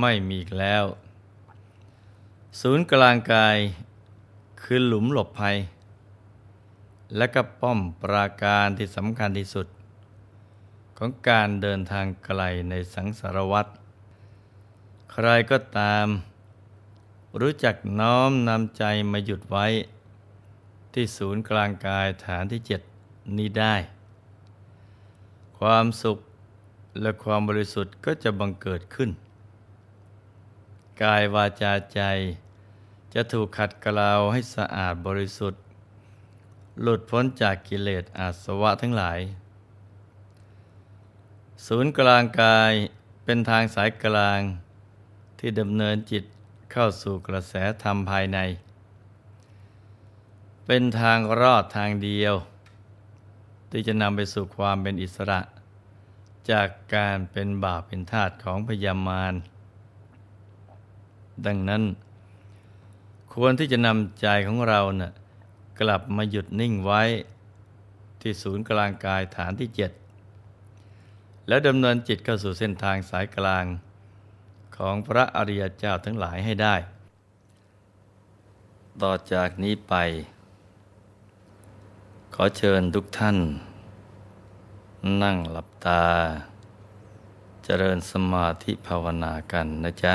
ไม่มีอีกแล้ว ศูนย์กลางกายคือหลุมหลบภัย และก็ป้อมปราการที่สำคัญที่สุด ของการเดินทางไกลในสังสารวัตรใครก็ตาม รู้จักน้อมนำใจมาหยุดไว้ ที่ศูนย์กลางกายฐานที่เจ็ดนี้ได้ ความสุขและความบริสุทธิ์ก็จะบังเกิดขึ้น กายวาจาใจ จะถูกขัดเกลาให้สะอาดบริสุทธิ์ หลุดพ้นจากกิเลสอาสวะทั้งหลาย ศูนย์กลางกายเป็นทางสายกลางที่ดำเนินจิตเข้าสู่กระแสธรรมภายใน เป็นทางรอดทางเดียว ที่จะนำไปสู่ความเป็นอิสระ จากการเป็นบาปเป็นทาสของพยามาร ดังนั้น ควรที่จะนำใจของเรานะ่ะกลับมาหยุดนิ่งไว้ ที่ศูนย์กลางกายฐานที่เจ็ดแล้วดำเนินจิตเข้าสู่เส้นทางสายกลางของพระอริยเจ้าทั้งหลายให้ได้ ต่อจากนี้ไป ขอเชิญทุกท่าน นั่งหลับตา เจริญสมาธิภาวนากันนะจ๊ะ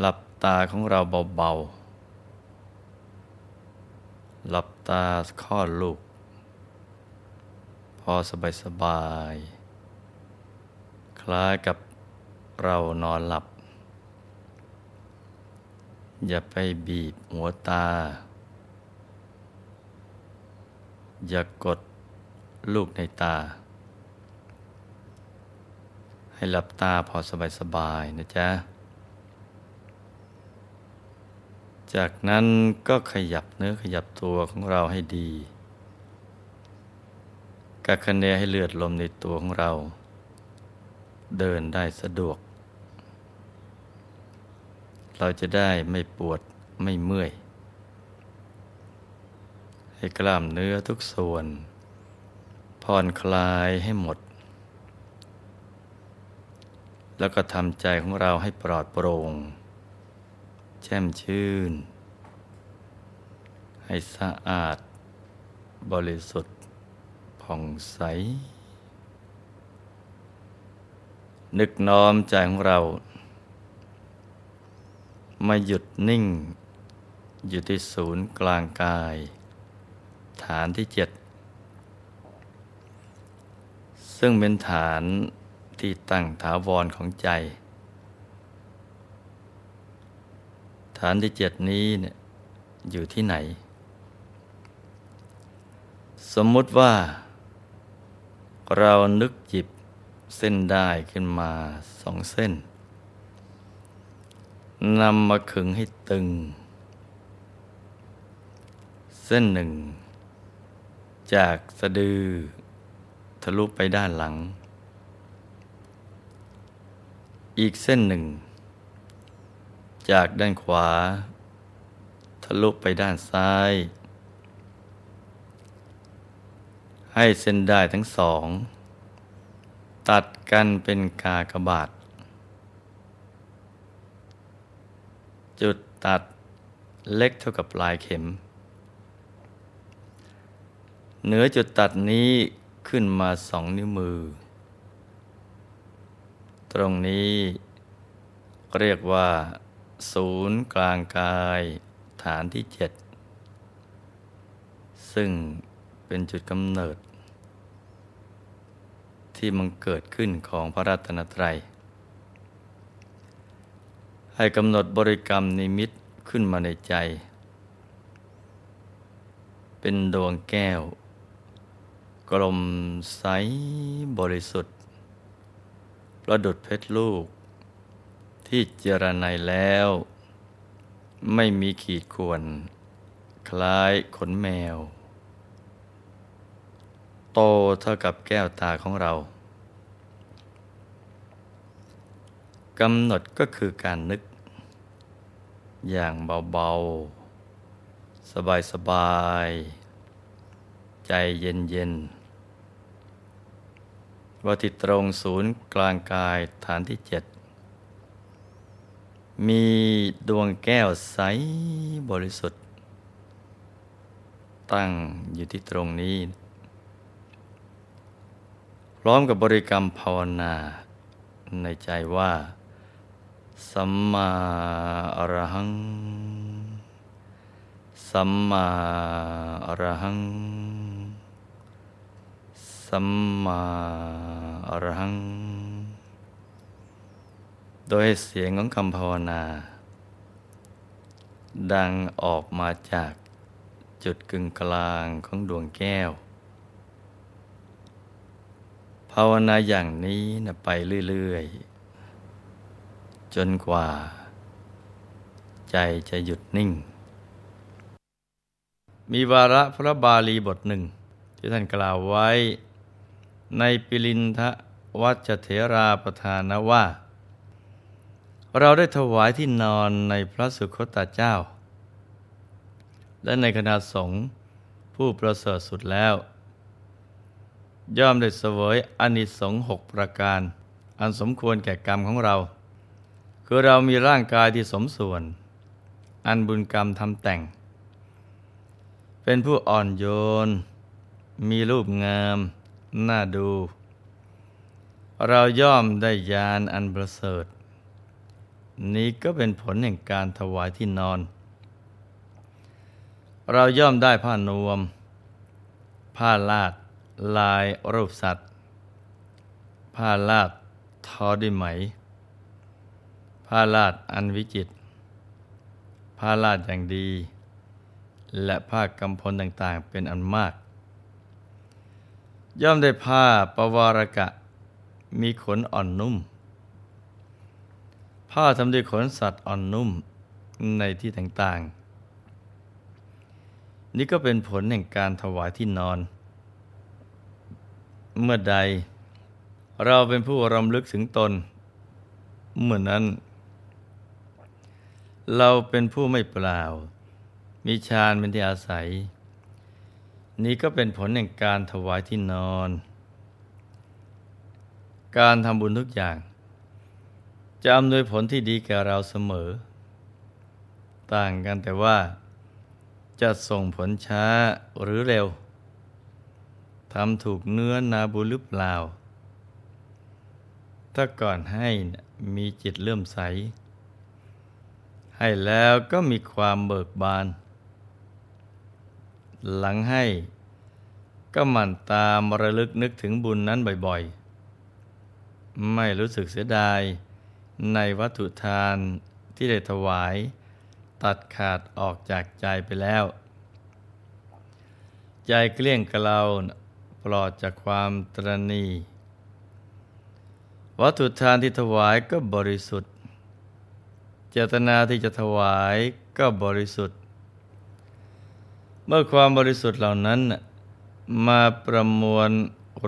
หลับตาของเราเบาๆ หลับตาข้อลูก พอสบายสบาย คล้ายกับเรานอนหลับ อย่าไปบีบหัวตา อย่ากดลูกในตา ให้หลับตาพอสบายๆนะจ๊ะ จากนั้นก็ขยับเนื้อขยับตัวของเราให้ดีกักคะเนให้เลือดลมในตัวของเรา เดินได้สะดวก เราจะได้ไม่ปวดไม่เมื่อย ให้กล้ามเนื้อทุกส่วนผ่อนคลายให้หมด แล้วก็ทำใจของเราให้ปลอดโปร่ง ช่มชื่น ให้สะอาด บริสุทธิ์ผ่องใส นึกน้อมใจของเรา มาหยุดนิ่ง อยู่ที่ศูนย์กลางกาย ฐานที่เจ็ด ซึ่งเป็นฐานที่ตั้งถาวรของใจ ฐานที่เจ็ดนี้เนี่ยอยู่ที่ไหน สมมุติว่า เรานึกจิบเส้นได้ขึ้นมาสองเส้นนำมาขึงให้ตึง เส้นหนึ่ง จากสะดือ ทะลุไปด้านหลัง อีกเส้นหนึ่ง จากด้านขวา ทะลุไปด้านซ้าย ให้เส้นได้ทั้งสอง ตัดกันเป็นกากบาท จุดตัดเล็กเท่ากับปลายเข็ม เหนือจุดตัดนี้ขึ้นมาสองนิ้วมือ ตรงนี้เรียกว่า ศูนย์กลางกายฐานที่เจ็ดซึ่งเป็นจุดกำเนิด ที่มันเกิดขึ้นของพระรัตนตรัย ให้กำหนดบริกรรมนิมิตขึ้นมาในใจ เป็นดวงแก้ว กลมใสบริสุทธิ์ ประดุดเพชรลูก ที่เจรไนแล้ว ไม่มีขีดข่วน คล้ายขนแมว โตเท่ากับแก้วตาของเรากำหนดก็คือการนึก อย่างเบาๆ สบายๆ ใจเย็นๆว่าที่ตรงศูนย์กลางกายฐานที่เจ็ด มีดวงแก้วใสบริสุทธิ์ ตั้งอยู่ที่ตรงนี้ พร้อมกับบริกรรมภาวนาในใจว่า สัมมาอรหัง สัมมาอรหัง สัมมาอรหัง โดยเสียงของคำภาวนา ดังออกมาจากจุดกึ่งกลางของดวงแก้ว ภาวนาอย่างนี้นะไปเรื่อย ๆ จนกว่า ใจจะหยุดนิ่ง มีวาระพระบาลีบทหนึ่ง ที่ท่านกล่าวไว้ในปิลินทะวัชเถราประธานว่า เราได้ถวายที่นอนในพระสุคตาเจ้า และในคณะสงฆ์ผู้ประเสริฐสุดแล้ว ย่อมได้เสวยอนิสงส์หกประการ อันสมควรแก่กรรมของเรา คือเรามีร่างกายที่สมส่วน อันบุญกรรมทำแต่ง เป็นผู้อ่อนโยน มีรูปงามน่าดู เราย่อมได้ยานอันประเสริฐ นี้ก็เป็นผลแห่งการถวายที่นอน เราย่อมได้ผ้านวม ผ้าลาด ลายรูปสัตว์ ผ้าลาดทอด้วยไหม ผ้าลาดอันวิจิต ผ้าลาดอย่างดี และผ้ากำพลต่างๆเป็นอันมาก ย่อมได้ผ้าปวารกะ มีขนอ่อนนุ่ม ผ้าทำด้วยขนสัตว์อ่อนนุ่มในที่ต่างๆ นี่ก็เป็นผลแห่งการถวายที่นอน เมื่อใดเราเป็นผู้รำลึกถึงตน เมื่อนั้น เราเป็นผู้ไม่เปล่า มีฌานเป็นที่อาศัย นี้ก็เป็นผลแห่งการถวายที่นอน การทำบุญทุกอย่าง จะอำนวยผลที่ดีแก่เราเสมอ ต่างกันแต่ว่า จะส่งผลช้าหรือเร็วทำถูกเนื้อนาบุหรือเปล่า ถ้าก่อนให้มีจิตเลื่อมใส ให้แล้วก็มีความเบิกบาน หลังให้ก็หมั่นตามระลึกนึกถึงบุญนั้นบ่อยๆ ไม่รู้สึกเสียดาย ในวัตถุทานที่ได้ถวาย ตัดขาดออกจากใจไปแล้ว ใจเกลี้ยงกลาปลอดจากความตรณีวัตถุทานที่ถวายก็บริสุทธิ์ เจตนาที่จะถวายก็บริสุทธิ์ เมื่อความบริสุทธิ์เหล่านั้น มาประมวล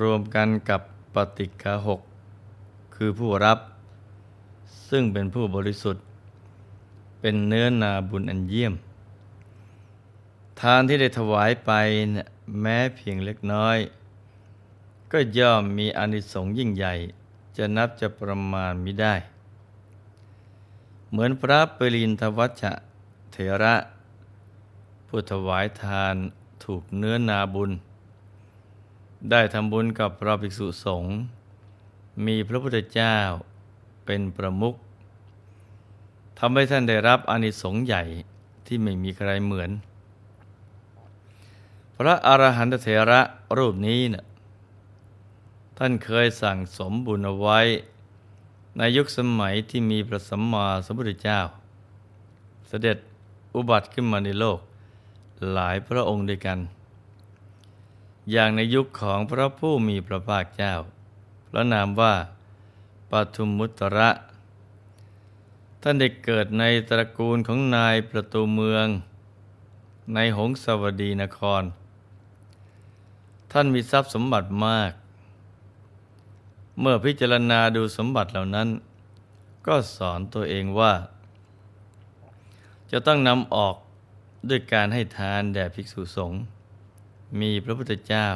รวมกันกับปฏิกาหกคือผู้รับ ซึ่งเป็นผู้บริสุทธิ์ เป็นเนื้อนาบุญอันเยี่ยม ทานที่ได้ถวายไปแม้เพียงเล็กน้อย ก็ย่อมมีอนิสงส์ยิ่งใหญ่ จะนับจะประมาณมิได้ เหมือนพระปรินทวัชเถระผู้ถวายทานถูกเนื้อนาบุญ ได้ทำบุญกับพระภิกษุสงฆ์มีพระพุทธเจ้า เป็นประมุขทำให้ท่านได้รับอานิสงส์ใหญ่ที่ไม่มีใครเหมือน พระอรหันตเถระรูปนี้นะ่ะท่านเคยสั่งสมบุญเอาไว้ในยุคสมัยที่มีพระสัมมาสัมพุทธเจ้า เสด็จอุบัติขึ้นมาในโลก หลายพระองค์ด้วยกัน อย่างในยุคของพระผู้มีพระภาคเจ้า พระนามว่า ปทุมมุตระ ท่านได้เกิดในตระกูลของนายประตูเมือง ในหงสวดีนคร ท่านมีทรัพย์สมบัติมาก เมื่อพิจารณาดูสมบัติเหล่านั้น ก็สอนตัวเองว่า จะต้องนำออกด้วยการให้ทานแด่ภิกษุสงฆ์มีพระพุทธเจ้า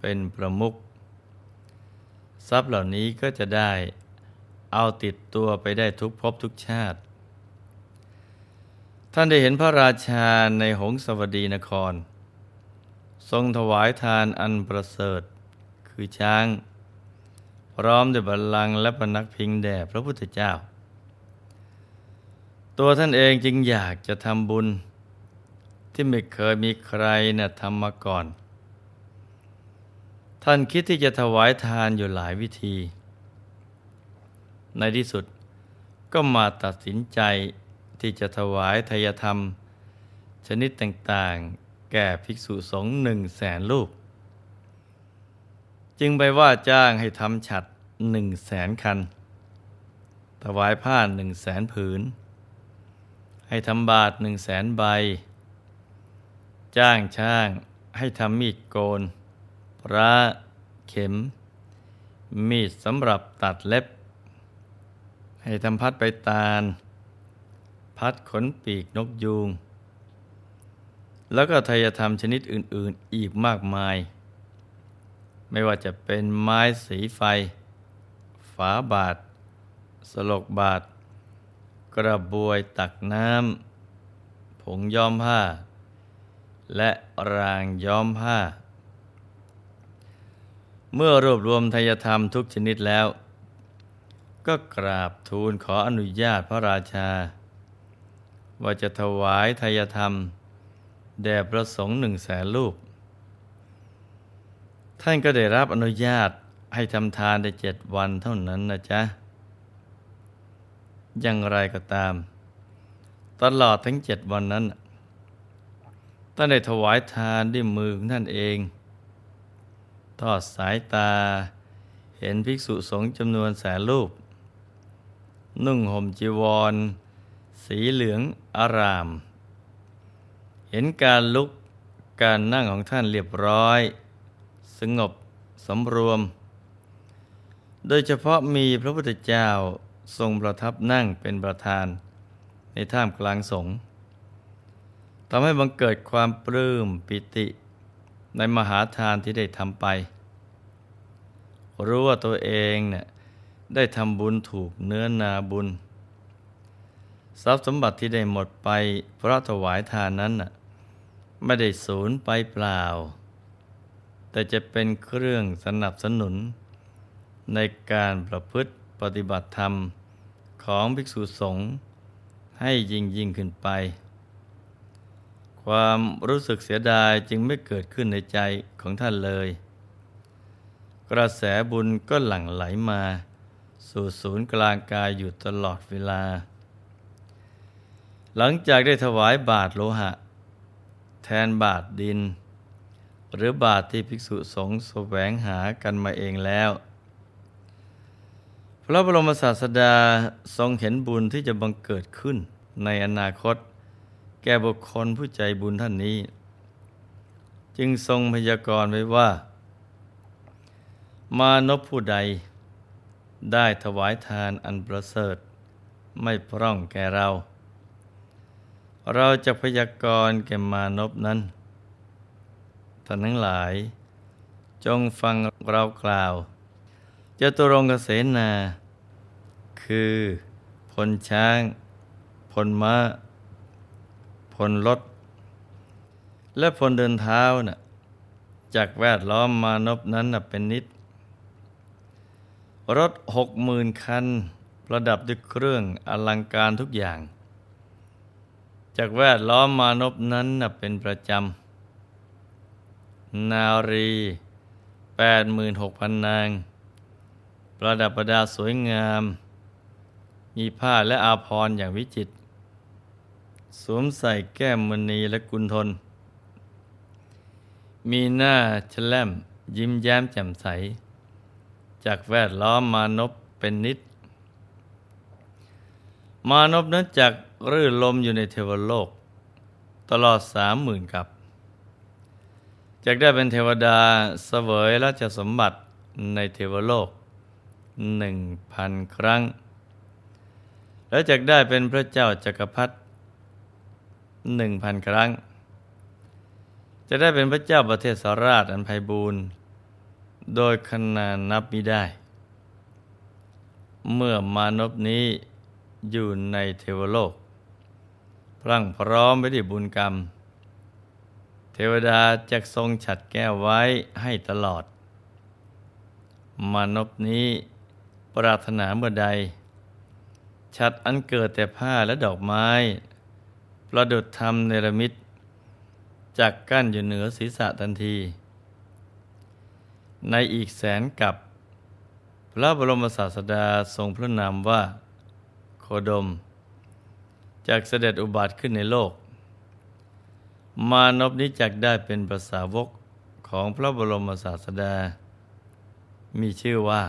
เป็นประมุข ทรัพย์เหล่านี้ก็จะได้เอาติดตัวไปได้ทุกภพทุกชาติ ท่านได้เห็นพระราชาในหงสวดีนคร ทรงถวายทานอันประเสริฐ คือช้าง พร้อมด้วยบัลลังก์และปนักพิงแด่พระพุทธเจ้า ตัวท่านเองจึงอยากจะทำบุญ ที่ไม่เคยมีใครนะ่ะทำมาก่อน ท่านคิดที่จะถวายทานอยู่หลายวิธี ในที่สุดก็มาตัดสินใจที่จะถวายทายธรรม ชนิดต่างๆ แก่ภิกษุสงฆ์หนึ่งแสนลูกจึงไปว่าจ้างให้ทำฉัดหนึ่งแสนคัน ถวายผ้าหนึ่งแสนผืน ให้ทำบาทหนึ่งแสนใบ จ้างช่างให้ทำมีดโกน ระเข็ม มีดสำหรับตัดเล็บ ให้ทำพัดใบตาล พัดขนปีกนกยูง แล้วก็ทายธรรมชนิดอื่น ๆ อีกมากมาย ไม่ว่าจะเป็นไม้สีไฟ ฝาบาท สลกบาท กระบวยตักน้ำผงย้อมผ้า และรางย้อมผ้า เมื่อรวบรวมทายธรรมทุกชนิดแล้ว ก็กราบทูลขออนุญาตพระราชา ว่าจะถวายทายธรรม แด่พระสงฆ์หนึ่งแสนรูปท่านก็ได้รับอนุญาตให้ทำทานได้เจ็ดวันเท่านั้นนะจ๊ะ อย่างไรก็ตาม ตลอดทั้งเจ็ดวันนั้นท่านได้ถวายทานด้วยมือของท่านเอง ทอดสายตา เห็นภิกษุสงฆ์จำนวนแสนรูป นุ่งห่มจีวร สีเหลืองอาราม เห็นการลุกการนั่งของท่านเรียบร้อย สงบสำรวม โดยเฉพาะมีพระพุทธเจ้าทรงประทับนั่งเป็นประธาน ในท่ามกลางสงฆ์ทำให้บังเกิดความปลื้มปิติ ในมหาทานที่ได้ทำไป รู้ว่าตัวเองเนี่ยได้ทำบุญถูกเนื้อนาบุญ ทรัพย์สมบัติที่ได้หมดไป เพราะถวายทานนั้นน่ะไม่ได้สูญไปเปล่า แต่จะเป็นเครื่องสนับสนุน ในการประพฤติปฏิบัติธรรมของภิกษุสงฆ์ให้ยิ่งยิ่งขึ้นไป ความรู้สึกเสียดายจึงไม่เกิดขึ้นในใจของท่านเลย กระแสบุญก็หลั่งไหลมา สู่ศูนย์กลางกายอยู่ตลอดเวลา หลังจากได้ถวายบาทโลหะ แทนบาทดิน หรือบาทที่ภิกษุสงฆ์แสวงหากันมาเองแล้ว พระบรมศาสดาทรงเห็นบุญที่จะบังเกิดขึ้นในอนาคต แก่บุคคลผู้ใจบุญท่านนี้ จึงทรงพยากรณ์ไว้ว่า มานพผู้ใด ได้ถวายทานอันประเสริฐ ไม่พร่องแก่เรา เราจะพยากรณ์แก่มานพนั้นท่านทั้งหลาย จงฟังเรากล่าวจะตุรงกเสนา คือพลช้างพลม้า พลรถ และพลเดินเท้านะ่ะจากแวดล้อมมานพนั้นนะเป็นนิด รถหกหมื่นคัน ประดับด้วยเครื่องอลังการทุกอย่าง จากแวดล้อมมานพนั้นเป็นประจำ นารีแปดหมื่นหกพันนาง ประดับประดาสวยงาม มีผ้าและอาภรณ์อย่างวิจิตร สวมใส่แก้มมณีและกุลทน มีหน้าฉลมยิ้มแย้มแจ่มใส จากแวดล้อมมานพเป็นนิด มานพนั้นจากรื่นลมอยู่ในเทวโลก ตลอดสามหมื่นกับจากได้เป็นเทวดาเสวยราชสมบัติในเทวโลกหนึ่งพันครั้ง และจากได้เป็นพระเจ้าจักรพรรดิ หนึ่งพันครั้ง จะได้เป็นพระเจ้าประเทศสาราชอันไพบูรณ์ โดยขนานับมิได้ เมื่อมานพนี้อยู่ในเทวโลก พรั่งพร้อมไปด้วยบุญกรรม เทวดาจะทรงฉัดแก้วไว้ให้ตลอด มานพนี้ปรารถนาเมื่อใด ฉัดอันเกิดแต่ผ้าและดอกไม้ ประดุดธรรมเนรมิตจากกั้นอยู่เหนือศีรษะทันที ในอีกแสนกับ พระบรมศาสดาทรงพระนามว่า โคดมจากเสด็จอุบัติขึ้นในโลก มานพนี้จักได้เป็นภาษาวกของพระบรมศาสดา มีชื่อว่า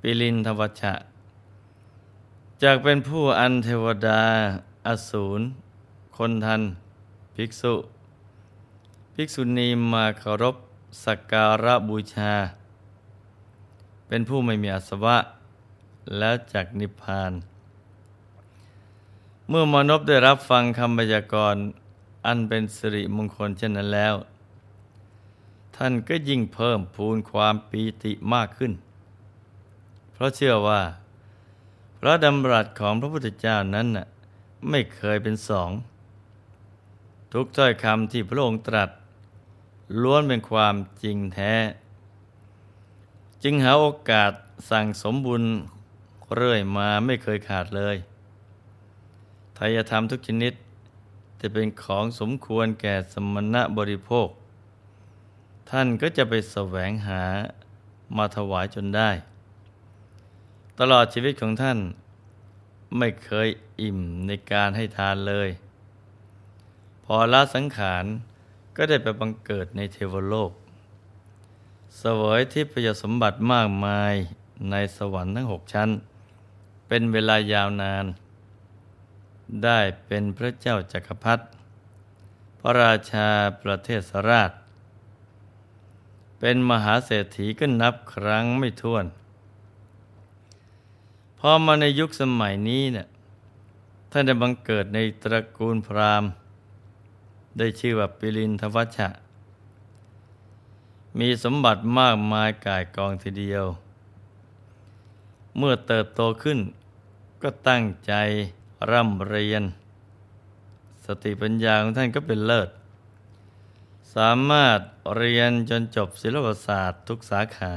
ปิลินทวัชชะจากเป็นผู้อันเทวดา อสูร คนทัน ภิกษุ ภิกษุณีมาเคารพสักการะบูชา เป็นผู้ไม่มีอาสวะ แล้วจักนิพพาน เมื่อมนุษย์ได้รับฟังคำพยากรณ์อันเป็นสิริมงคลเช่นนั้นแล้ว ท่านก็ยิ่งเพิ่มพูนความปีติมากขึ้น เพราะเชื่อว่า พระดำรัสของพระพุทธเจ้านั้นน่ะไม่เคยเป็นสอง ทุกถ้อยคำที่พระองค์ตรัส ล้วนเป็นความจริงแท้ จึงหาโอกาสสั่งสมบุญเรื่อยมาไม่เคยขาดเลยทายธรรมทุกชนิดจะเป็นของสมควรแก่สมณะบริโภค ท่านก็จะไปแสวงหามาถวายจนได้ ตลอดชีวิตของท่านไม่เคยอิ่มในการให้ทานเลย พอละสังขารก็ได้ไปบังเกิดในเทวโลกสวยทิพยสมบัติมากมายในสวรรค์ทั้งหกชั้น เป็นเวลายาวนาน ได้เป็นพระเจ้าจักรพรรดิพระราชาประเทศสราช เป็นมหาเศรษฐีก็นับครั้งไม่ถ้วน พอมาในยุคสมัยนี้เนี่ยท่านได้บังเกิดในตระกูลพราหมณ์ ได้ชื่อว่าปิลินทวัชชะ มีสมบัติมากมายกายกองทีเดียว เมื่อเติบโตขึ้น ก็ตั้งใจร่ำเรียน สติปัญญาของท่านก็เป็นเลิศ สามารถเรียนจนจบศิลปศาสตร์ทุกสาขา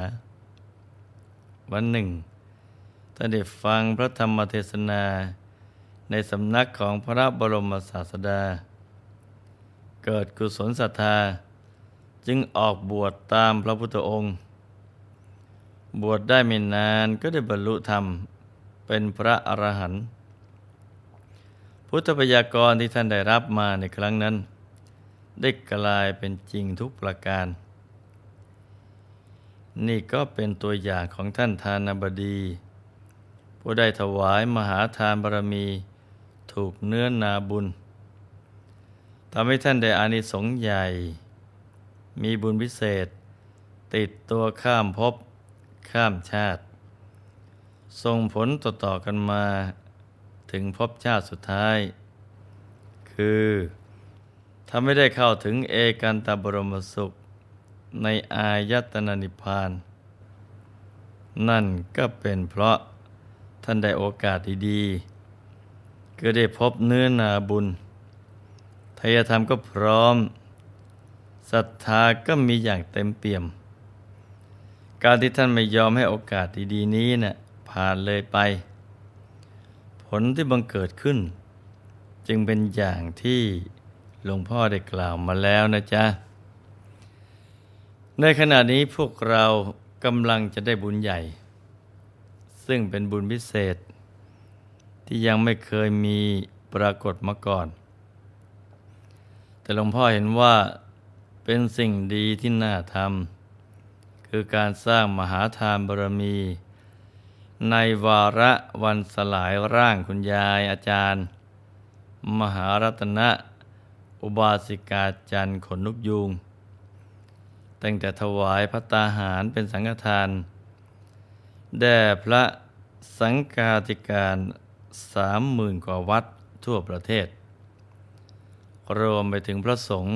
วันหนึ่งท่านได้ฟังพระธรรมเทศนาในสำนักของพระบรมศาสดา เกิดกุศลศรัทธา จึงออกบวชตามพระพุทธองค์ บวชได้ไม่นานก็ได้บรรลุธรรมเป็นพระอรหันต์พุทธพยากรที่ท่านได้รับมาในครั้งนั้น ได้กลายเป็นจริงทุกประการ นี่ก็เป็นตัวอย่างของท่านทานบดี ผู้ได้ถวายมหาทานบารมีถูกเนื้อนาบุญ ทำให้ท่านได้อานิสงส์ใหญ่ มีบุญพิเศษ ติดตัวข้ามภพข้ามชาติ ส่งผลต่อๆกันมาถึงภพชาติสุดท้าย คือทำให้ได้เข้าถึงเอกันตบรมสุข ในอายตนะนิพพาน นั่นก็เป็นเพราะท่านได้โอกาสดีๆ ก็ได้พบเนื้อนาบุญ ยธรรมก็พร้อมศรัทธาก็มีอย่างเต็มเปี่ยม การที่ท่านไม่ยอมให้โอกาสดีๆนี้นะ่ะผ่านเลยไป ผลที่บังเกิดขึ้น จึงเป็นอย่างที่หลวงพ่อได้กล่าวมาแล้วนะจ๊ะ ในขณะนี้พวกเรากำลังจะได้บุญใหญ่ ซึ่งเป็นบุญพิเศษ ที่ยังไม่เคยมีปรากฏมาก่อน แต่หลวงพ่อเห็นว่าเป็นสิ่งดีที่น่าทำคือการสร้างมหาทานบารมี ในวาระวันสลายร่างคุณยายอาจารย์ มหารัตนะ อุบาสิกาจันขนนุกยูงตั้งแต่ถวายพระตาหารเป็นสังฆทาน แด่พระสังฆาธิการสามหมื่นกว่าวัดทั่วประเทศ รวมไปถึงพระสงฆ์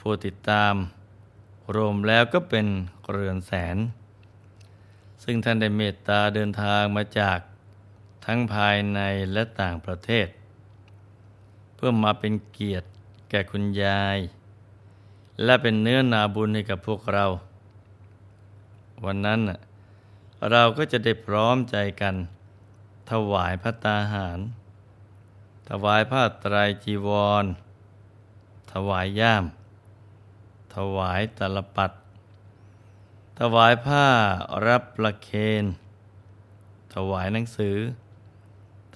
ผู้ติดตาม รวมแล้วก็เป็นเรือนแสน ซึ่งท่านได้เมตตาเดินทางมาจากทั้งภายในและต่างประเทศ เพื่อมาเป็นเกียรติแก่คุณยาย และเป็นเนื้อนาบุญให้กับพวกเรา วันนั้นเราก็จะได้พร้อมใจกัน ถวายพระตาหาร ถวายผ้าไตรจีวร ถวายย่าม ถวายตลปัด ถวายผ้ารับประเคน ถวายหนังสือ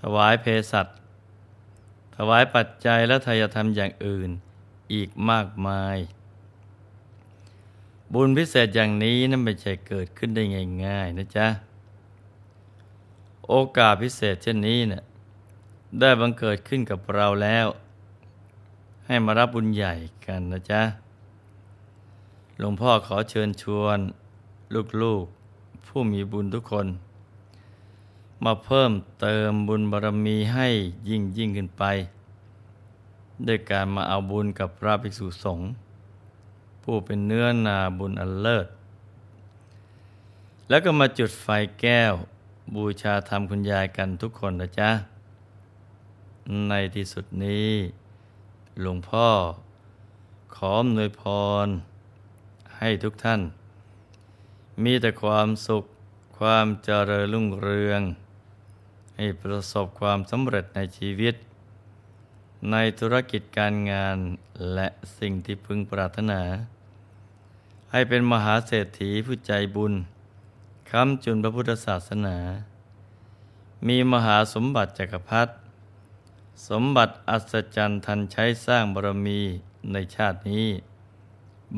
ถวายเพศัตถวายปัจจัยและทายธรรมอย่างอื่นอีกมากมาย บุญพิเศษอย่างนี้นั้นไม่ใช่เกิดขึ้นได้ง่าย ๆ นะจ๊ะ โอกาสพิเศษเช่นนี้เนะี่ยได้บังเกิดขึ้นกับเราแล้ว ให้มารับบุญใหญ่กันนะจ๊ะ หลวงพ่อขอเชิญชวนลูกๆ ผู้มีบุญทุกคน มาเพิ่มเติมบุญบารมีให้ยิ่งยิ่งขึ้นไป ด้วยการมาเอาบุญกับพระภิกษุสงฆ์ผู้เป็นเนื้อนาบุญอันเลิศ แล้วก็มาจุดไฟแก้วบูชาธรรมคุณยายกันทุกคนนะจ๊ะ ในที่สุดนี้ หลวงพ่อ ขออำนวยพร ให้ทุกท่าน มีแต่ความสุขความเจริญรุ่งเรือง ให้ประสบความสำเร็จในชีวิต ในธุรกิจการงานและสิ่งที่พึงปรารถนา ให้เป็นมหาเศรษฐีผู้ใจบุญค้ำจุนพระพุทธศาสนา มีมหาสมบัติจักรพรรดิ สมบัติอัศจรรย์ทันใช้สร้างบารมีในชาตินี้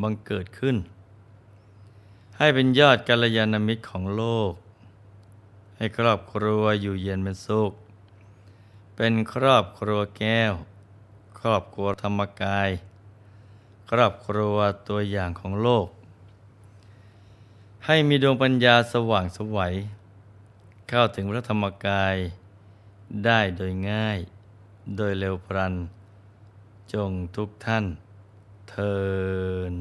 บังเกิดขึ้น ให้เป็นยอดกัลยาณมิตรของโลก ให้ครอบครัวอยู่เย็นเป็นสุข เป็นครอบครัวแก้ว ครอบครัวธรรมกาย ครอบครัวตัวอย่างของโลก ให้มีดวงปัญญาสว่างสวัย เข้าถึงพระธรรมกายได้โดยง่าย โดยเร็วพลัน จงทุกท่านเทิน